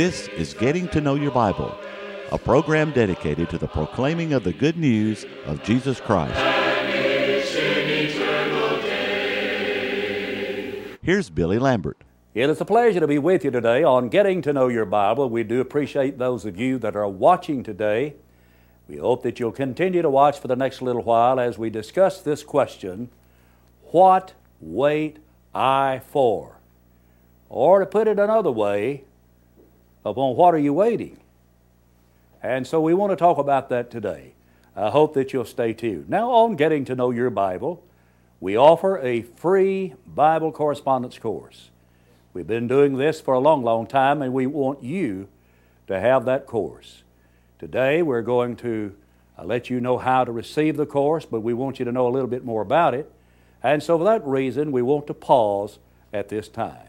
This is Getting to Know Your Bible, a program dedicated to the proclaiming of the good news of Jesus Christ. Here's Billy Lambert. It is a pleasure to be with you today on Getting to Know Your Bible. We do appreciate those of you that are watching today. We hope that you'll continue to watch for the next little while as we discuss this question What wait I for? Or to put it another way, upon what are you waiting? And so we want to talk about that today. I hope that you'll stay tuned. Now, on Getting to Know Your Bible, we offer a free Bible correspondence course. We've been doing this for a long, long time, and we want you to have that course. Today, we're going to uh, let you know how to receive the course, but we want you to know a little bit more about it. And so, for that reason, we want to pause at this time.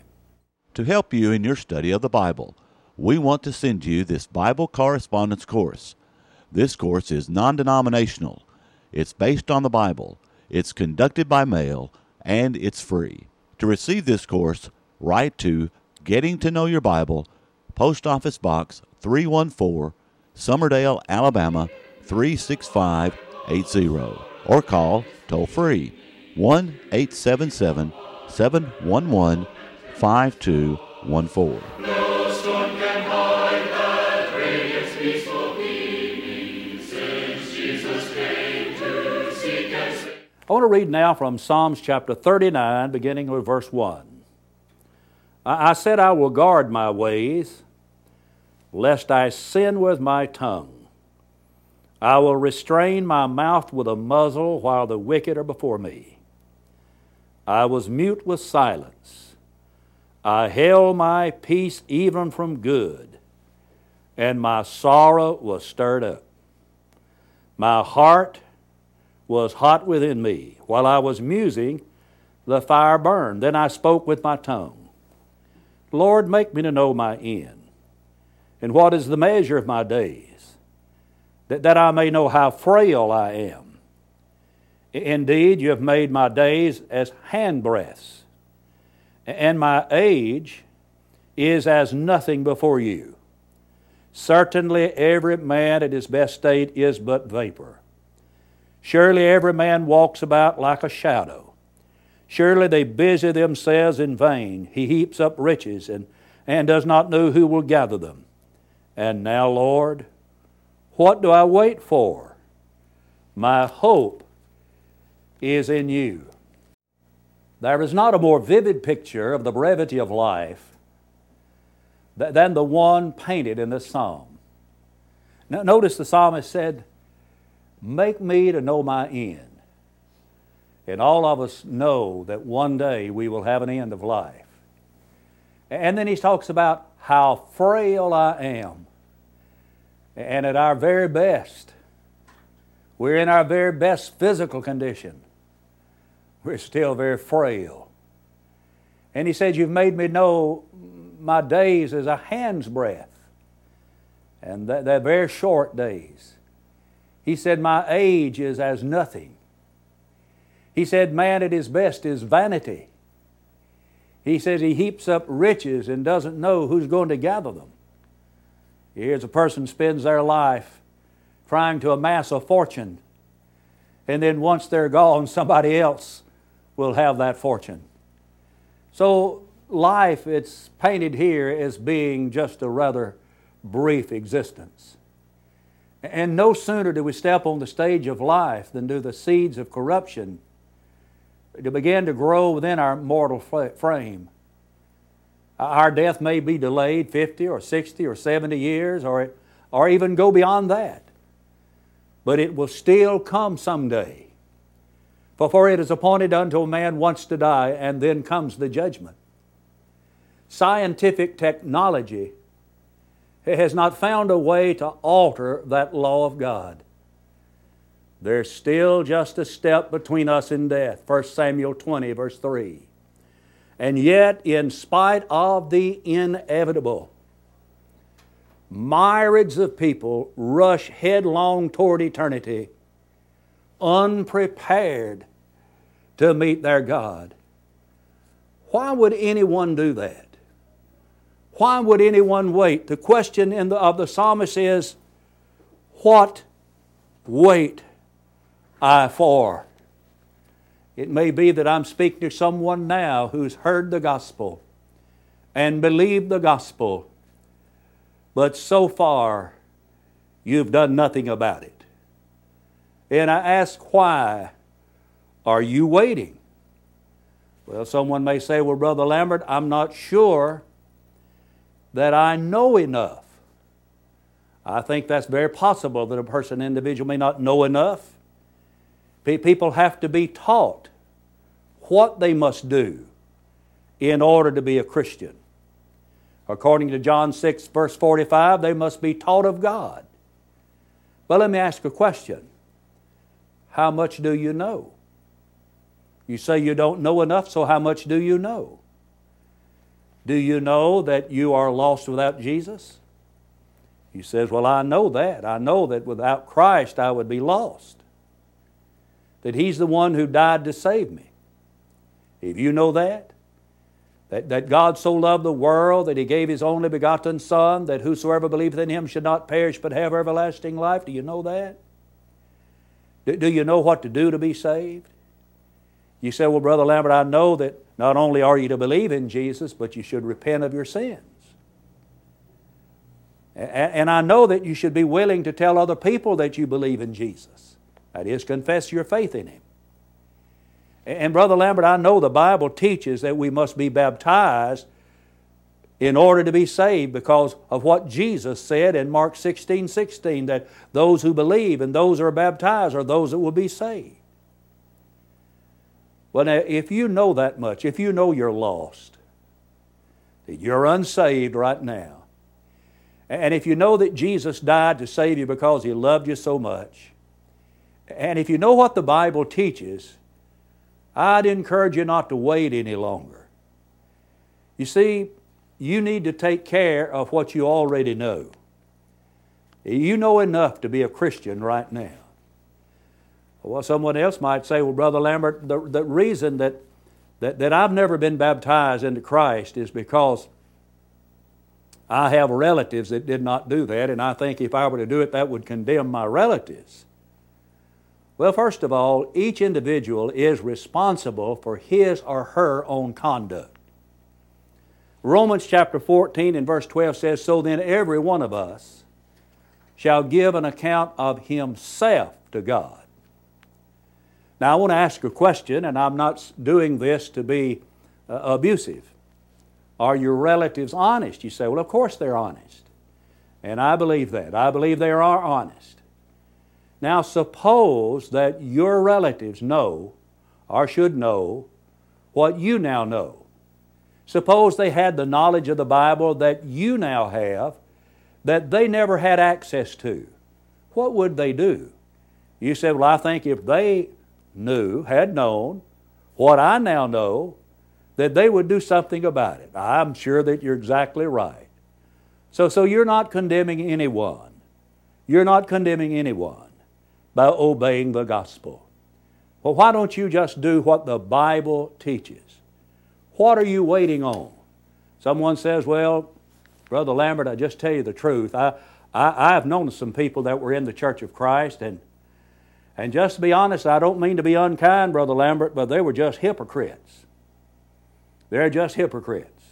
To help you in your study of the Bible, we want to send you this Bible correspondence course. This course is non denominational, it's based on the Bible, it's conducted by mail, and it's free. To receive this course, write to Getting to Know Your Bible, Post Office Box 314, Summerdale, Alabama 36580, or call toll free 1 877 711 5214. I want to read now from Psalms chapter 39, beginning with verse 1. I said, I will guard my ways, lest I sin with my tongue. I will restrain my mouth with a muzzle while the wicked are before me. I was mute with silence. I held my peace even from good, and my sorrow was stirred up. My heart was hot within me. While I was musing, the fire burned. Then I spoke with my tongue. Lord, make me to know my end, and what is the measure of my days, that, that I may know how frail I am. Indeed, you have made my days as handbreadths, and my age is as nothing before you. Certainly, every man at his best state is but vapor. Surely, every man walks about like a shadow. Surely, they busy themselves in vain. He heaps up riches and, and does not know who will gather them. And now, Lord, what do I wait for? My hope is in you. There is not a more vivid picture of the brevity of life than the one painted in this psalm. Now, notice the psalmist said, Make me to know my end. And all of us know that one day we will have an end of life. And then he talks about how frail I am. And at our very best, we're in our very best physical condition. We're still very frail. And he said, You've made me know my days as a hand's breadth. And they're very short days. He said, My age is as nothing. He said, Man at his best is vanity. He says he heaps up riches and doesn't know who's going to gather them. Here's a person spends their life trying to amass a fortune, and then once they're gone, somebody else will have that fortune. So, life, it's painted here as being just a rather brief existence. And no sooner do we step on the stage of life than do the seeds of corruption to begin to grow within our mortal frame. Uh, our death may be delayed 50 or 60 or 70 years or, or even go beyond that. But it will still come someday. For, for it is appointed unto a man once to die, and then comes the judgment. Scientific technology has not found a way to alter that law of God. There's still just a step between us and death. 1 Samuel 20, verse 3. And yet, in spite of the inevitable, myriads of people rush headlong toward eternity, unprepared to meet their God. Why would anyone do that? Why would anyone wait? The question in the, of the psalmist is, What wait I for? It may be that I'm speaking to someone now who's heard the gospel and believed the gospel, but so far you've done nothing about it. And I ask, why are you waiting? Well, someone may say, Well, Brother Lambert, I'm not sure that I know enough. I think that's very possible that a person, individual, may not know enough. People have to be taught what they must do in order to be a Christian. According to John 6, verse 45, they must be taught of God. But let me ask a question How much do you know? You say you don't know enough, so how much do you know? Do you know that you are lost without Jesus? He says, Well, I know that. I know that without Christ I would be lost. That He's the one who died to save me. If you know that, that, that God so loved the world that He gave His only begotten Son, that whosoever believeth in Him should not perish but have everlasting life, do you know that? Do, do you know what to do to be saved? You say, Well, Brother Lambert, I know that not only are you to believe in Jesus, but you should repent of your sins. And I know that you should be willing to tell other people that you believe in Jesus. That is, confess your faith in Him. And, Brother Lambert, I know the Bible teaches that we must be baptized in order to be saved because of what Jesus said in Mark 16 16 that those who believe and those who are baptized are those that will be saved. Well, now, if you know that much, if you know you're lost, that you're unsaved right now, and if you know that Jesus died to save you because He loved you so much, and if you know what the Bible teaches, I'd encourage you not to wait any longer. You see, you need to take care of what you already know. You know enough to be a Christian right now. Well, someone else might say, well, Brother Lambert, the, the reason that, that, that I've never been baptized into Christ is because I have relatives that did not do that, and I think if I were to do it, that would condemn my relatives. Well, first of all, each individual is responsible for his or her own conduct. Romans chapter 14 and verse 12 says, So then every one of us shall give an account of himself to God. Now, I want to ask a question, and I'm not doing this to be uh, abusive. Are your relatives honest? You say, well, of course they're honest. And I believe that. I believe they are honest. Now, suppose that your relatives know or should know what you now know. Suppose they had the knowledge of the Bible that you now have that they never had access to. What would they do? You said, Well, I think if they knew, had known, what I now know, that they would do something about it. I'm sure that you're exactly right. So, so you're not condemning anyone. You're not condemning anyone by obeying the gospel. Well, why don't you just do what the Bible teaches? What are you waiting on? Someone says, Well, Brother Lambert, I just tell you the truth. I, I, I've known some people that were in the Church of Christ, and and just to be honest, I don't mean to be unkind, Brother Lambert, but they were just hypocrites. They're just hypocrites.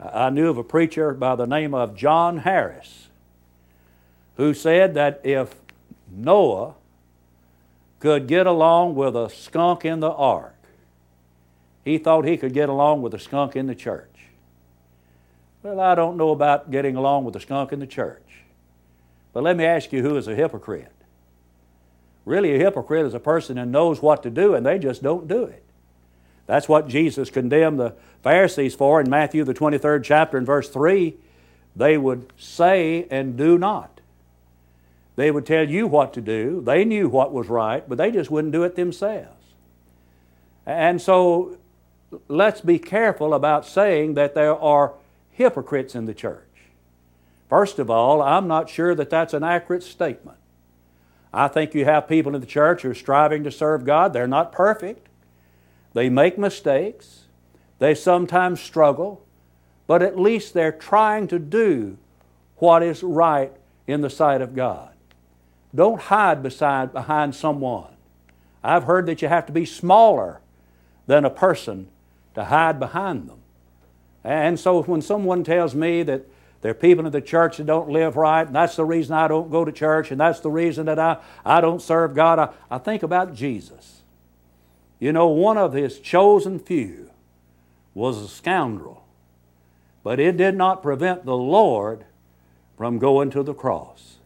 I knew of a preacher by the name of John Harris who said that if Noah could get along with a skunk in the ark, he thought he could get along with a skunk in the church. Well, I don't know about getting along with a skunk in the church. But let me ask you who is a hypocrite? Really, a hypocrite is a person who knows what to do and they just don't do it. That's what Jesus condemned the Pharisees for in Matthew, the 23rd chapter, and verse 3. They would say and do not. They would tell you what to do. They knew what was right, but they just wouldn't do it themselves. And so let's be careful about saying that there are hypocrites in the church. First of all, I'm not sure that that's an accurate statement. I think you have people in the church who are striving to serve God. They're not perfect. They make mistakes. They sometimes struggle. but at least they're trying to do what is right in the sight of God. Don't hide beside, behind someone. I've heard that you have to be smaller than a person to hide behind them. And so when someone tells me that there are people in the church that don't live right, and that's the reason I don't go to church, and that's the reason that I, I don't serve God, I, I think about Jesus. You know, one of his chosen few was a scoundrel, but it did not prevent the Lord from going to the cross.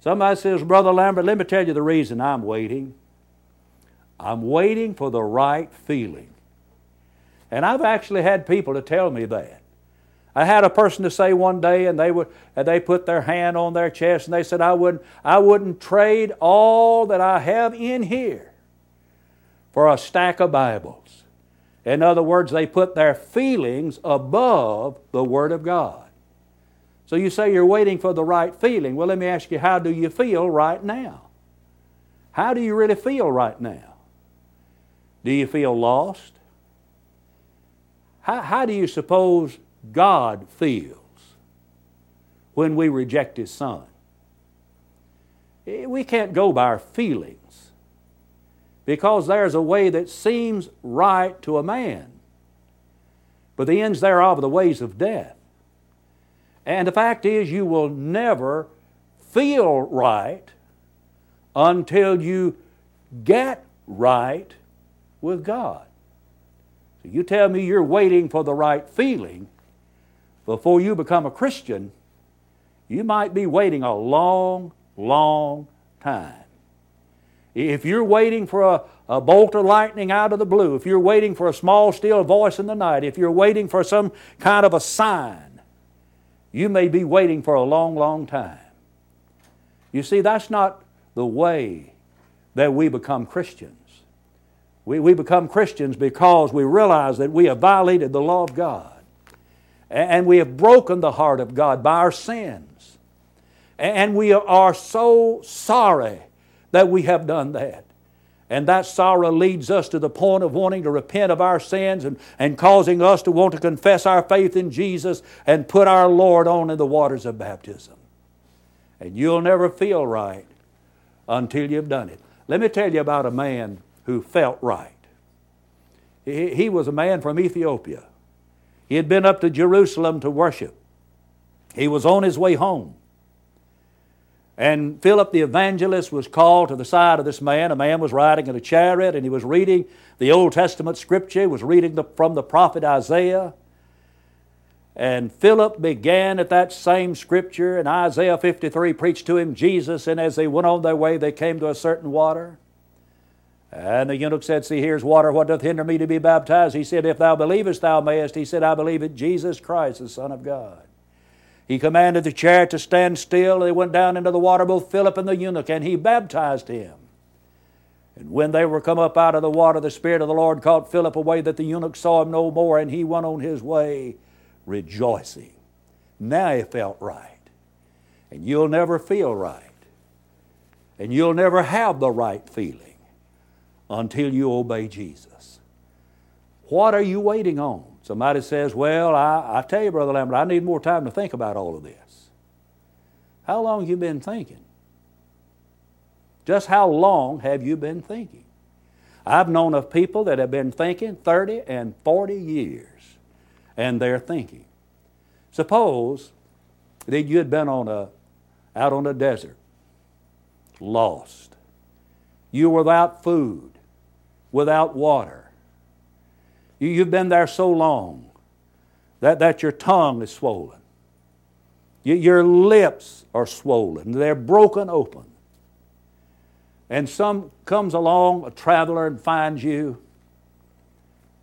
Somebody says, Brother Lambert, let me tell you the reason I'm waiting. I'm waiting for the right feeling. And I've actually had people to tell me that. I had a person to say one day, and they would, and they put their hand on their chest, and they said, "I wouldn't, I wouldn't trade all that I have in here for a stack of Bibles." In other words, they put their feelings above the Word of God. So you say you're waiting for the right feeling. Well, let me ask you, how do you feel right now? How do you really feel right now? Do you feel lost? How, how do you suppose God feels when we reject His Son? We can't go by our feelings because there's a way that seems right to a man, but the ends thereof are the ways of death. And the fact is, you will never feel right until you get right with God. So you tell me you're waiting for the right feeling before you become a Christian, you might be waiting a long, long time. If you're waiting for a, a bolt of lightning out of the blue, if you're waiting for a small, still voice in the night, if you're waiting for some kind of a sign, you may be waiting for a long, long time. You see, that's not the way that we become Christians. We, we become Christians because we realize that we have violated the law of God. And we have broken the heart of God by our sins. And we are so sorry that we have done that. And that sorrow leads us to the point of wanting to repent of our sins and, and causing us to want to confess our faith in Jesus and put our Lord on in the waters of baptism. And you'll never feel right until you've done it. Let me tell you about a man who felt right. He, he was a man from Ethiopia. He had been up to Jerusalem to worship. He was on his way home. And Philip the evangelist was called to the side of this man. A man was riding in a chariot and he was reading the Old Testament scripture, he was reading the, from the prophet Isaiah. And Philip began at that same scripture, and Isaiah 53 preached to him Jesus, and as they went on their way, they came to a certain water. And the eunuch said, See, here's water. What doth hinder me to be baptized? He said, If thou believest, thou mayest. He said, I believe it, Jesus Christ, the Son of God. He commanded the chariot to stand still. They went down into the water, both Philip and the eunuch, and he baptized him. And when they were come up out of the water, the Spirit of the Lord caught Philip away that the eunuch saw him no more, and he went on his way rejoicing. Now he felt right. And you'll never feel right. And you'll never have the right feeling until you obey Jesus. What are you waiting on? Somebody says, Well, I, I tell you, Brother Lambert, I need more time to think about all of this. How long have you been thinking? Just how long have you been thinking? I've known of people that have been thinking 30 and 40 years, and they're thinking. Suppose that you had been on a, out on a desert, lost. You were without food without water. You, have been there so long that, that your tongue is swollen. You, your lips are swollen, they're broken open. And some comes along, a traveler, and finds you,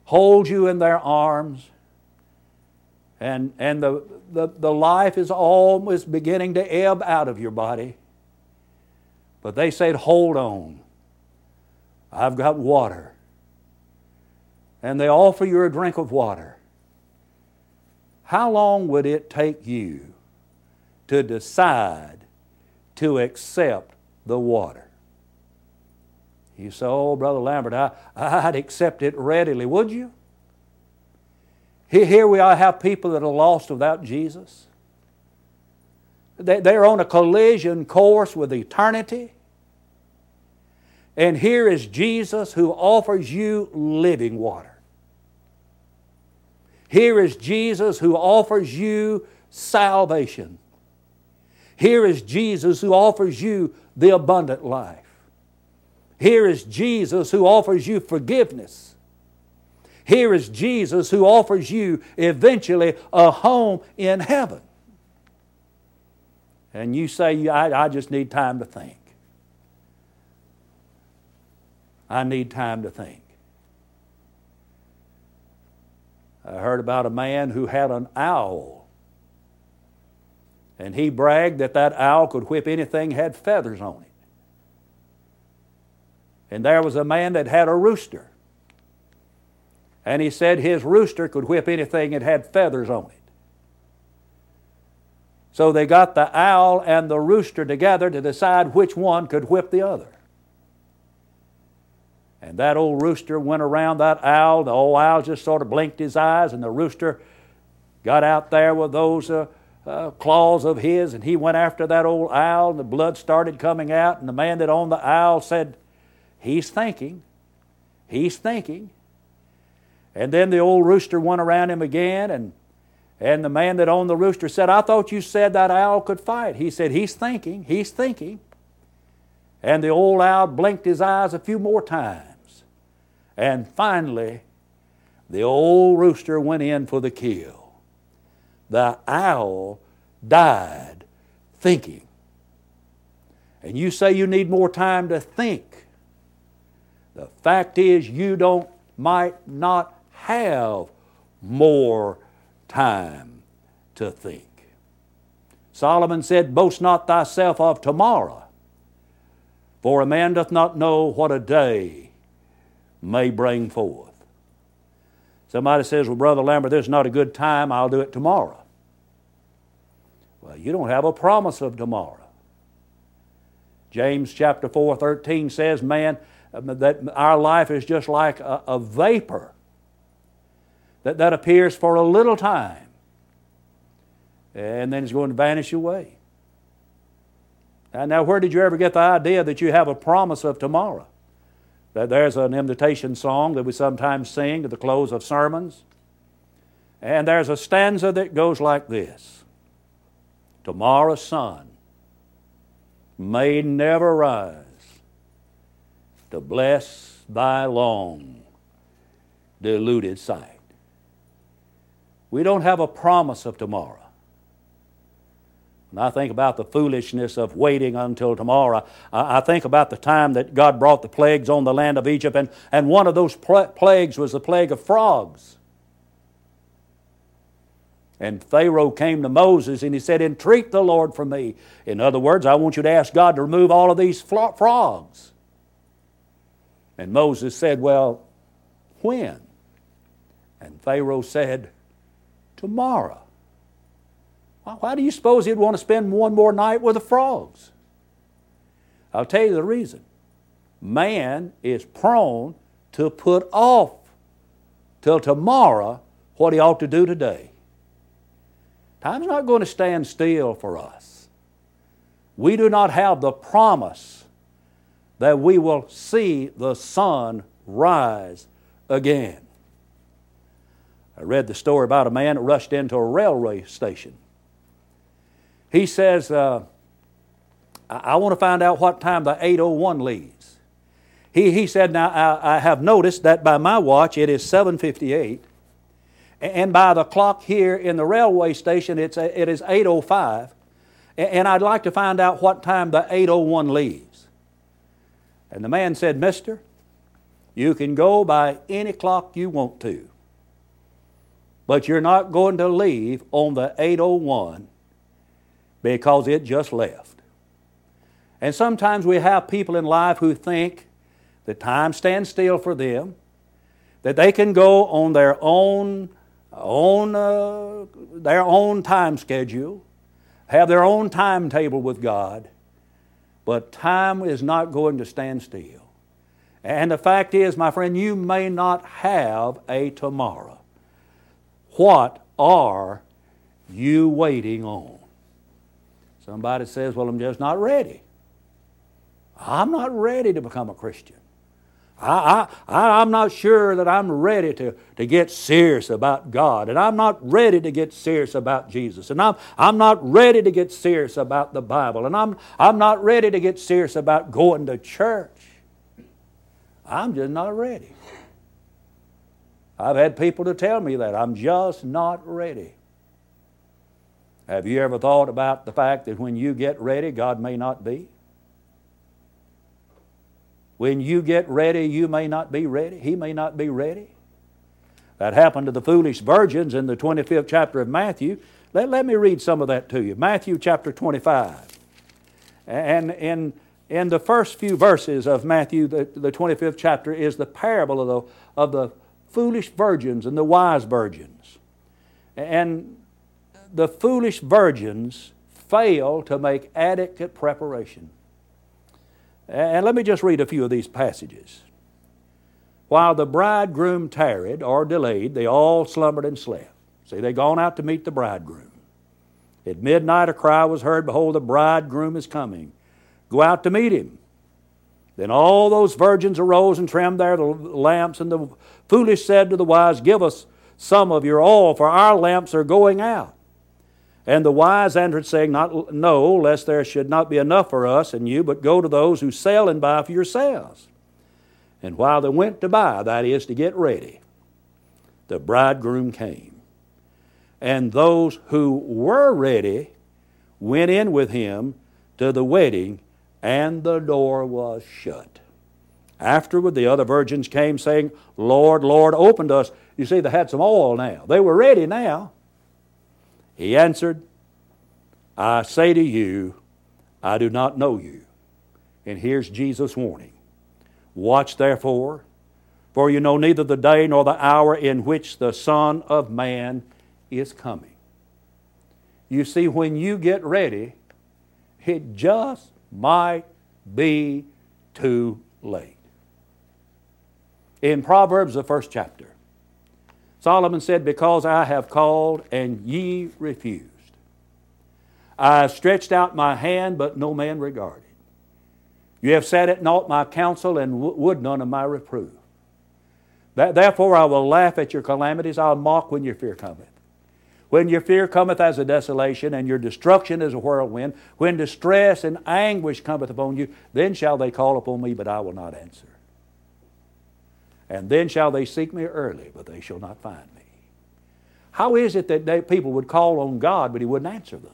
holds you in their arms, and, and the, the, the life is almost beginning to ebb out of your body. But they said, Hold on. I've got water. And they offer you a drink of water. How long would it take you to decide to accept the water? You say, Oh, Brother Lambert, I, I'd accept it readily, would you? Here we are, have people that are lost without Jesus. They're on a collision course with eternity. And here is Jesus who offers you living water. Here is Jesus who offers you salvation. Here is Jesus who offers you the abundant life. Here is Jesus who offers you forgiveness. Here is Jesus who offers you eventually a home in heaven. And you say, I, I just need time to think. I need time to think. I heard about a man who had an owl. And he bragged that that owl could whip anything had feathers on it. And there was a man that had a rooster. And he said his rooster could whip anything that had feathers on it. So they got the owl and the rooster together to decide which one could whip the other. And that old rooster went around that owl. The old owl just sort of blinked his eyes, and the rooster got out there with those uh, uh, claws of his, and he went after that old owl, and the blood started coming out. And the man that owned the owl said, He's thinking. He's thinking. And then the old rooster went around him again, and, and the man that owned the rooster said, I thought you said that owl could fight. He said, He's thinking. He's thinking. And the old owl blinked his eyes a few more times. And finally, the old rooster went in for the kill. The owl died thinking. And you say you need more time to think. The fact is, you don't, might not have more time to think. Solomon said, Boast not thyself of tomorrow, for a man doth not know what a day may bring forth. Somebody says, Well, Brother Lambert, this is not a good time, I'll do it tomorrow. Well, you don't have a promise of tomorrow. James chapter 4, 13 says, Man, uh, that our life is just like a, a vapor that, that appears for a little time and then it's going to vanish away. Now, where did you ever get the idea that you have a promise of tomorrow? There's an invitation song that we sometimes sing at the close of sermons. And there's a stanza that goes like this Tomorrow's sun may never rise to bless thy long deluded sight. We don't have a promise of tomorrow. I think about the foolishness of waiting until tomorrow. I think about the time that God brought the plagues on the land of Egypt, and, and one of those plagues was the plague of frogs. And Pharaoh came to Moses and he said, Entreat the Lord for me. In other words, I want you to ask God to remove all of these frogs. And Moses said, Well, when? And Pharaoh said, Tomorrow. Why do you suppose he'd want to spend one more night with the frogs? I'll tell you the reason. Man is prone to put off till tomorrow what he ought to do today. Time's not going to stand still for us. We do not have the promise that we will see the sun rise again. I read the story about a man that rushed into a railway station he says, uh, I, I want to find out what time the 801 leaves. He, he said, Now I, I have noticed that by my watch it is 758, and by the clock here in the railway station it's, it is 805, and I'd like to find out what time the 801 leaves. And the man said, Mister, you can go by any clock you want to, but you're not going to leave on the 801 because it just left. And sometimes we have people in life who think that time stands still for them, that they can go on their own, own, uh, their own time schedule, have their own timetable with God, but time is not going to stand still. And the fact is, my friend, you may not have a tomorrow. What are you waiting on? Somebody says, Well, I'm just not ready. I'm not ready to become a Christian. I, I, I'm not sure that I'm ready to, to get serious about God. And I'm not ready to get serious about Jesus. And I'm, I'm not ready to get serious about the Bible. And I'm, I'm not ready to get serious about going to church. I'm just not ready. I've had people to tell me that. I'm just not ready. Have you ever thought about the fact that when you get ready, God may not be? When you get ready, you may not be ready. He may not be ready. That happened to the foolish virgins in the 25th chapter of Matthew. Let, let me read some of that to you. Matthew chapter 25. And in, in the first few verses of Matthew, the, the 25th chapter, is the parable of the, of the foolish virgins and the wise virgins. And the foolish virgins fail to make adequate preparation. And let me just read a few of these passages. While the bridegroom tarried or delayed, they all slumbered and slept. See, they gone out to meet the bridegroom. At midnight a cry was heard, Behold, the bridegroom is coming. Go out to meet him. Then all those virgins arose and trimmed their lamps, and the foolish said to the wise, Give us some of your oil, for our lamps are going out. And the wise answered, saying, Not no, lest there should not be enough for us and you, but go to those who sell and buy for yourselves. And while they went to buy, that is, to get ready, the bridegroom came. And those who were ready went in with him to the wedding, and the door was shut. Afterward, the other virgins came, saying, Lord, Lord, open to us. You see, they had some oil now. They were ready now. He answered, I say to you, I do not know you. And here's Jesus' warning Watch therefore, for you know neither the day nor the hour in which the Son of Man is coming. You see, when you get ready, it just might be too late. In Proverbs, the first chapter, Solomon said, Because I have called and ye refused. I have stretched out my hand, but no man regarded. You have sat at naught my counsel and would none of my reproof. Therefore I will laugh at your calamities, I'll mock when your fear cometh. When your fear cometh as a desolation, and your destruction as a whirlwind, when distress and anguish cometh upon you, then shall they call upon me, but I will not answer. And then shall they seek me early, but they shall not find me. How is it that they, people would call on God, but He wouldn't answer them?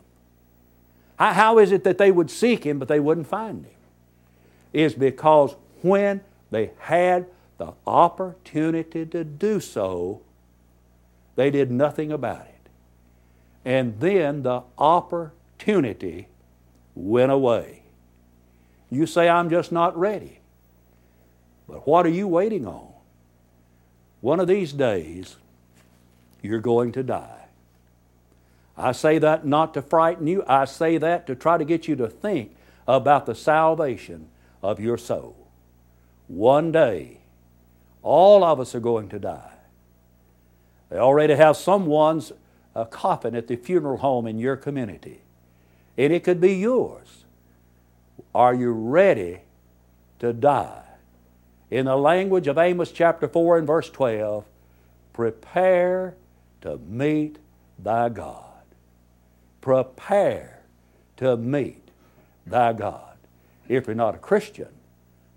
How, how is it that they would seek Him, but they wouldn't find Him? Is because when they had the opportunity to do so, they did nothing about it. And then the opportunity went away. You say, I'm just not ready. But what are you waiting on? One of these days, you're going to die. I say that not to frighten you, I say that to try to get you to think about the salvation of your soul. One day, all of us are going to die. They already have someone's a coffin at the funeral home in your community, and it could be yours. Are you ready to die? In the language of Amos chapter 4 and verse 12, prepare to meet thy God. Prepare to meet thy God. If you're not a Christian,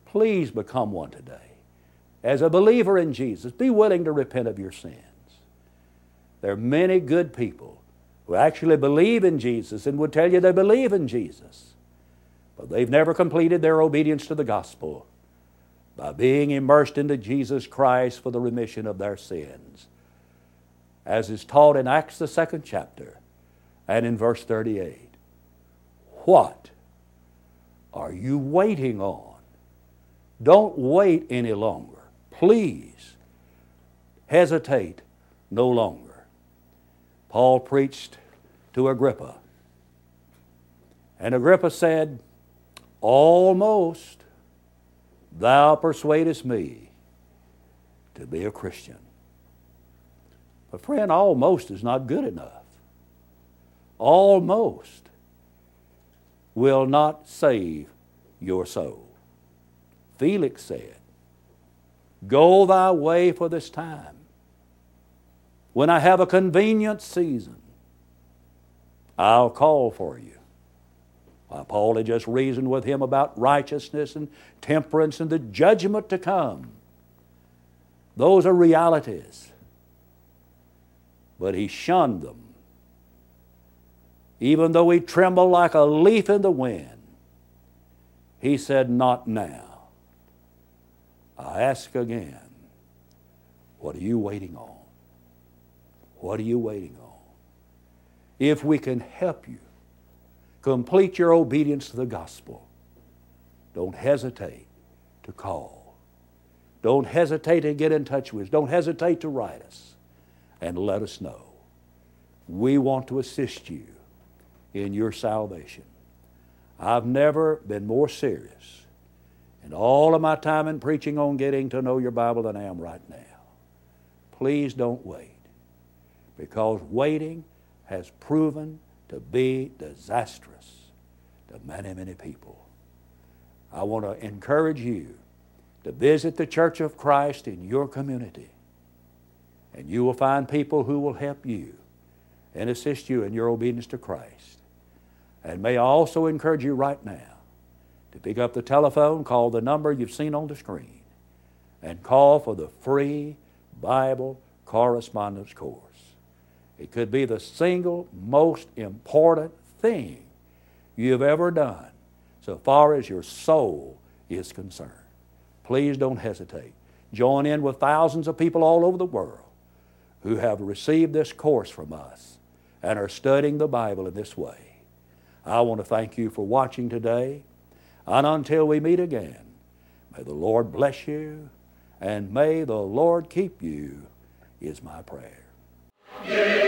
please become one today. As a believer in Jesus, be willing to repent of your sins. There are many good people who actually believe in Jesus and would tell you they believe in Jesus, but they've never completed their obedience to the gospel by being immersed into Jesus Christ for the remission of their sins, as is taught in Acts, the second chapter, and in verse 38. What are you waiting on? Don't wait any longer. Please hesitate no longer. Paul preached to Agrippa. And Agrippa said, Almost thou persuadest me to be a Christian. But, friend, almost is not good enough. Almost will not save your soul. Felix said, Go thy way for this time. When I have a convenient season, I'll call for you. Why, Paul had just reasoned with him about righteousness and temperance and the judgment to come. Those are realities. But he shunned them. Even though he trembled like a leaf in the wind, he said, Not now. I ask again, what are you waiting on? What are you waiting on? If we can help you complete your obedience to the gospel, don't hesitate to call. Don't hesitate to get in touch with us. Don't hesitate to write us and let us know. We want to assist you in your salvation. I've never been more serious in all of my time in preaching on getting to know your Bible than I am right now. Please don't wait because waiting has proven to be disastrous to many, many people. I want to encourage you to visit the Church of Christ in your community, and you will find people who will help you and assist you in your obedience to Christ. And may I also encourage you right now to pick up the telephone, call the number you've seen on the screen, and call for the free Bible correspondence course. It could be the single most important thing you've ever done so far as your soul is concerned. Please don't hesitate. Join in with thousands of people all over the world who have received this course from us and are studying the Bible in this way. I want to thank you for watching today. And until we meet again, may the Lord bless you and may the Lord keep you, is my prayer. Give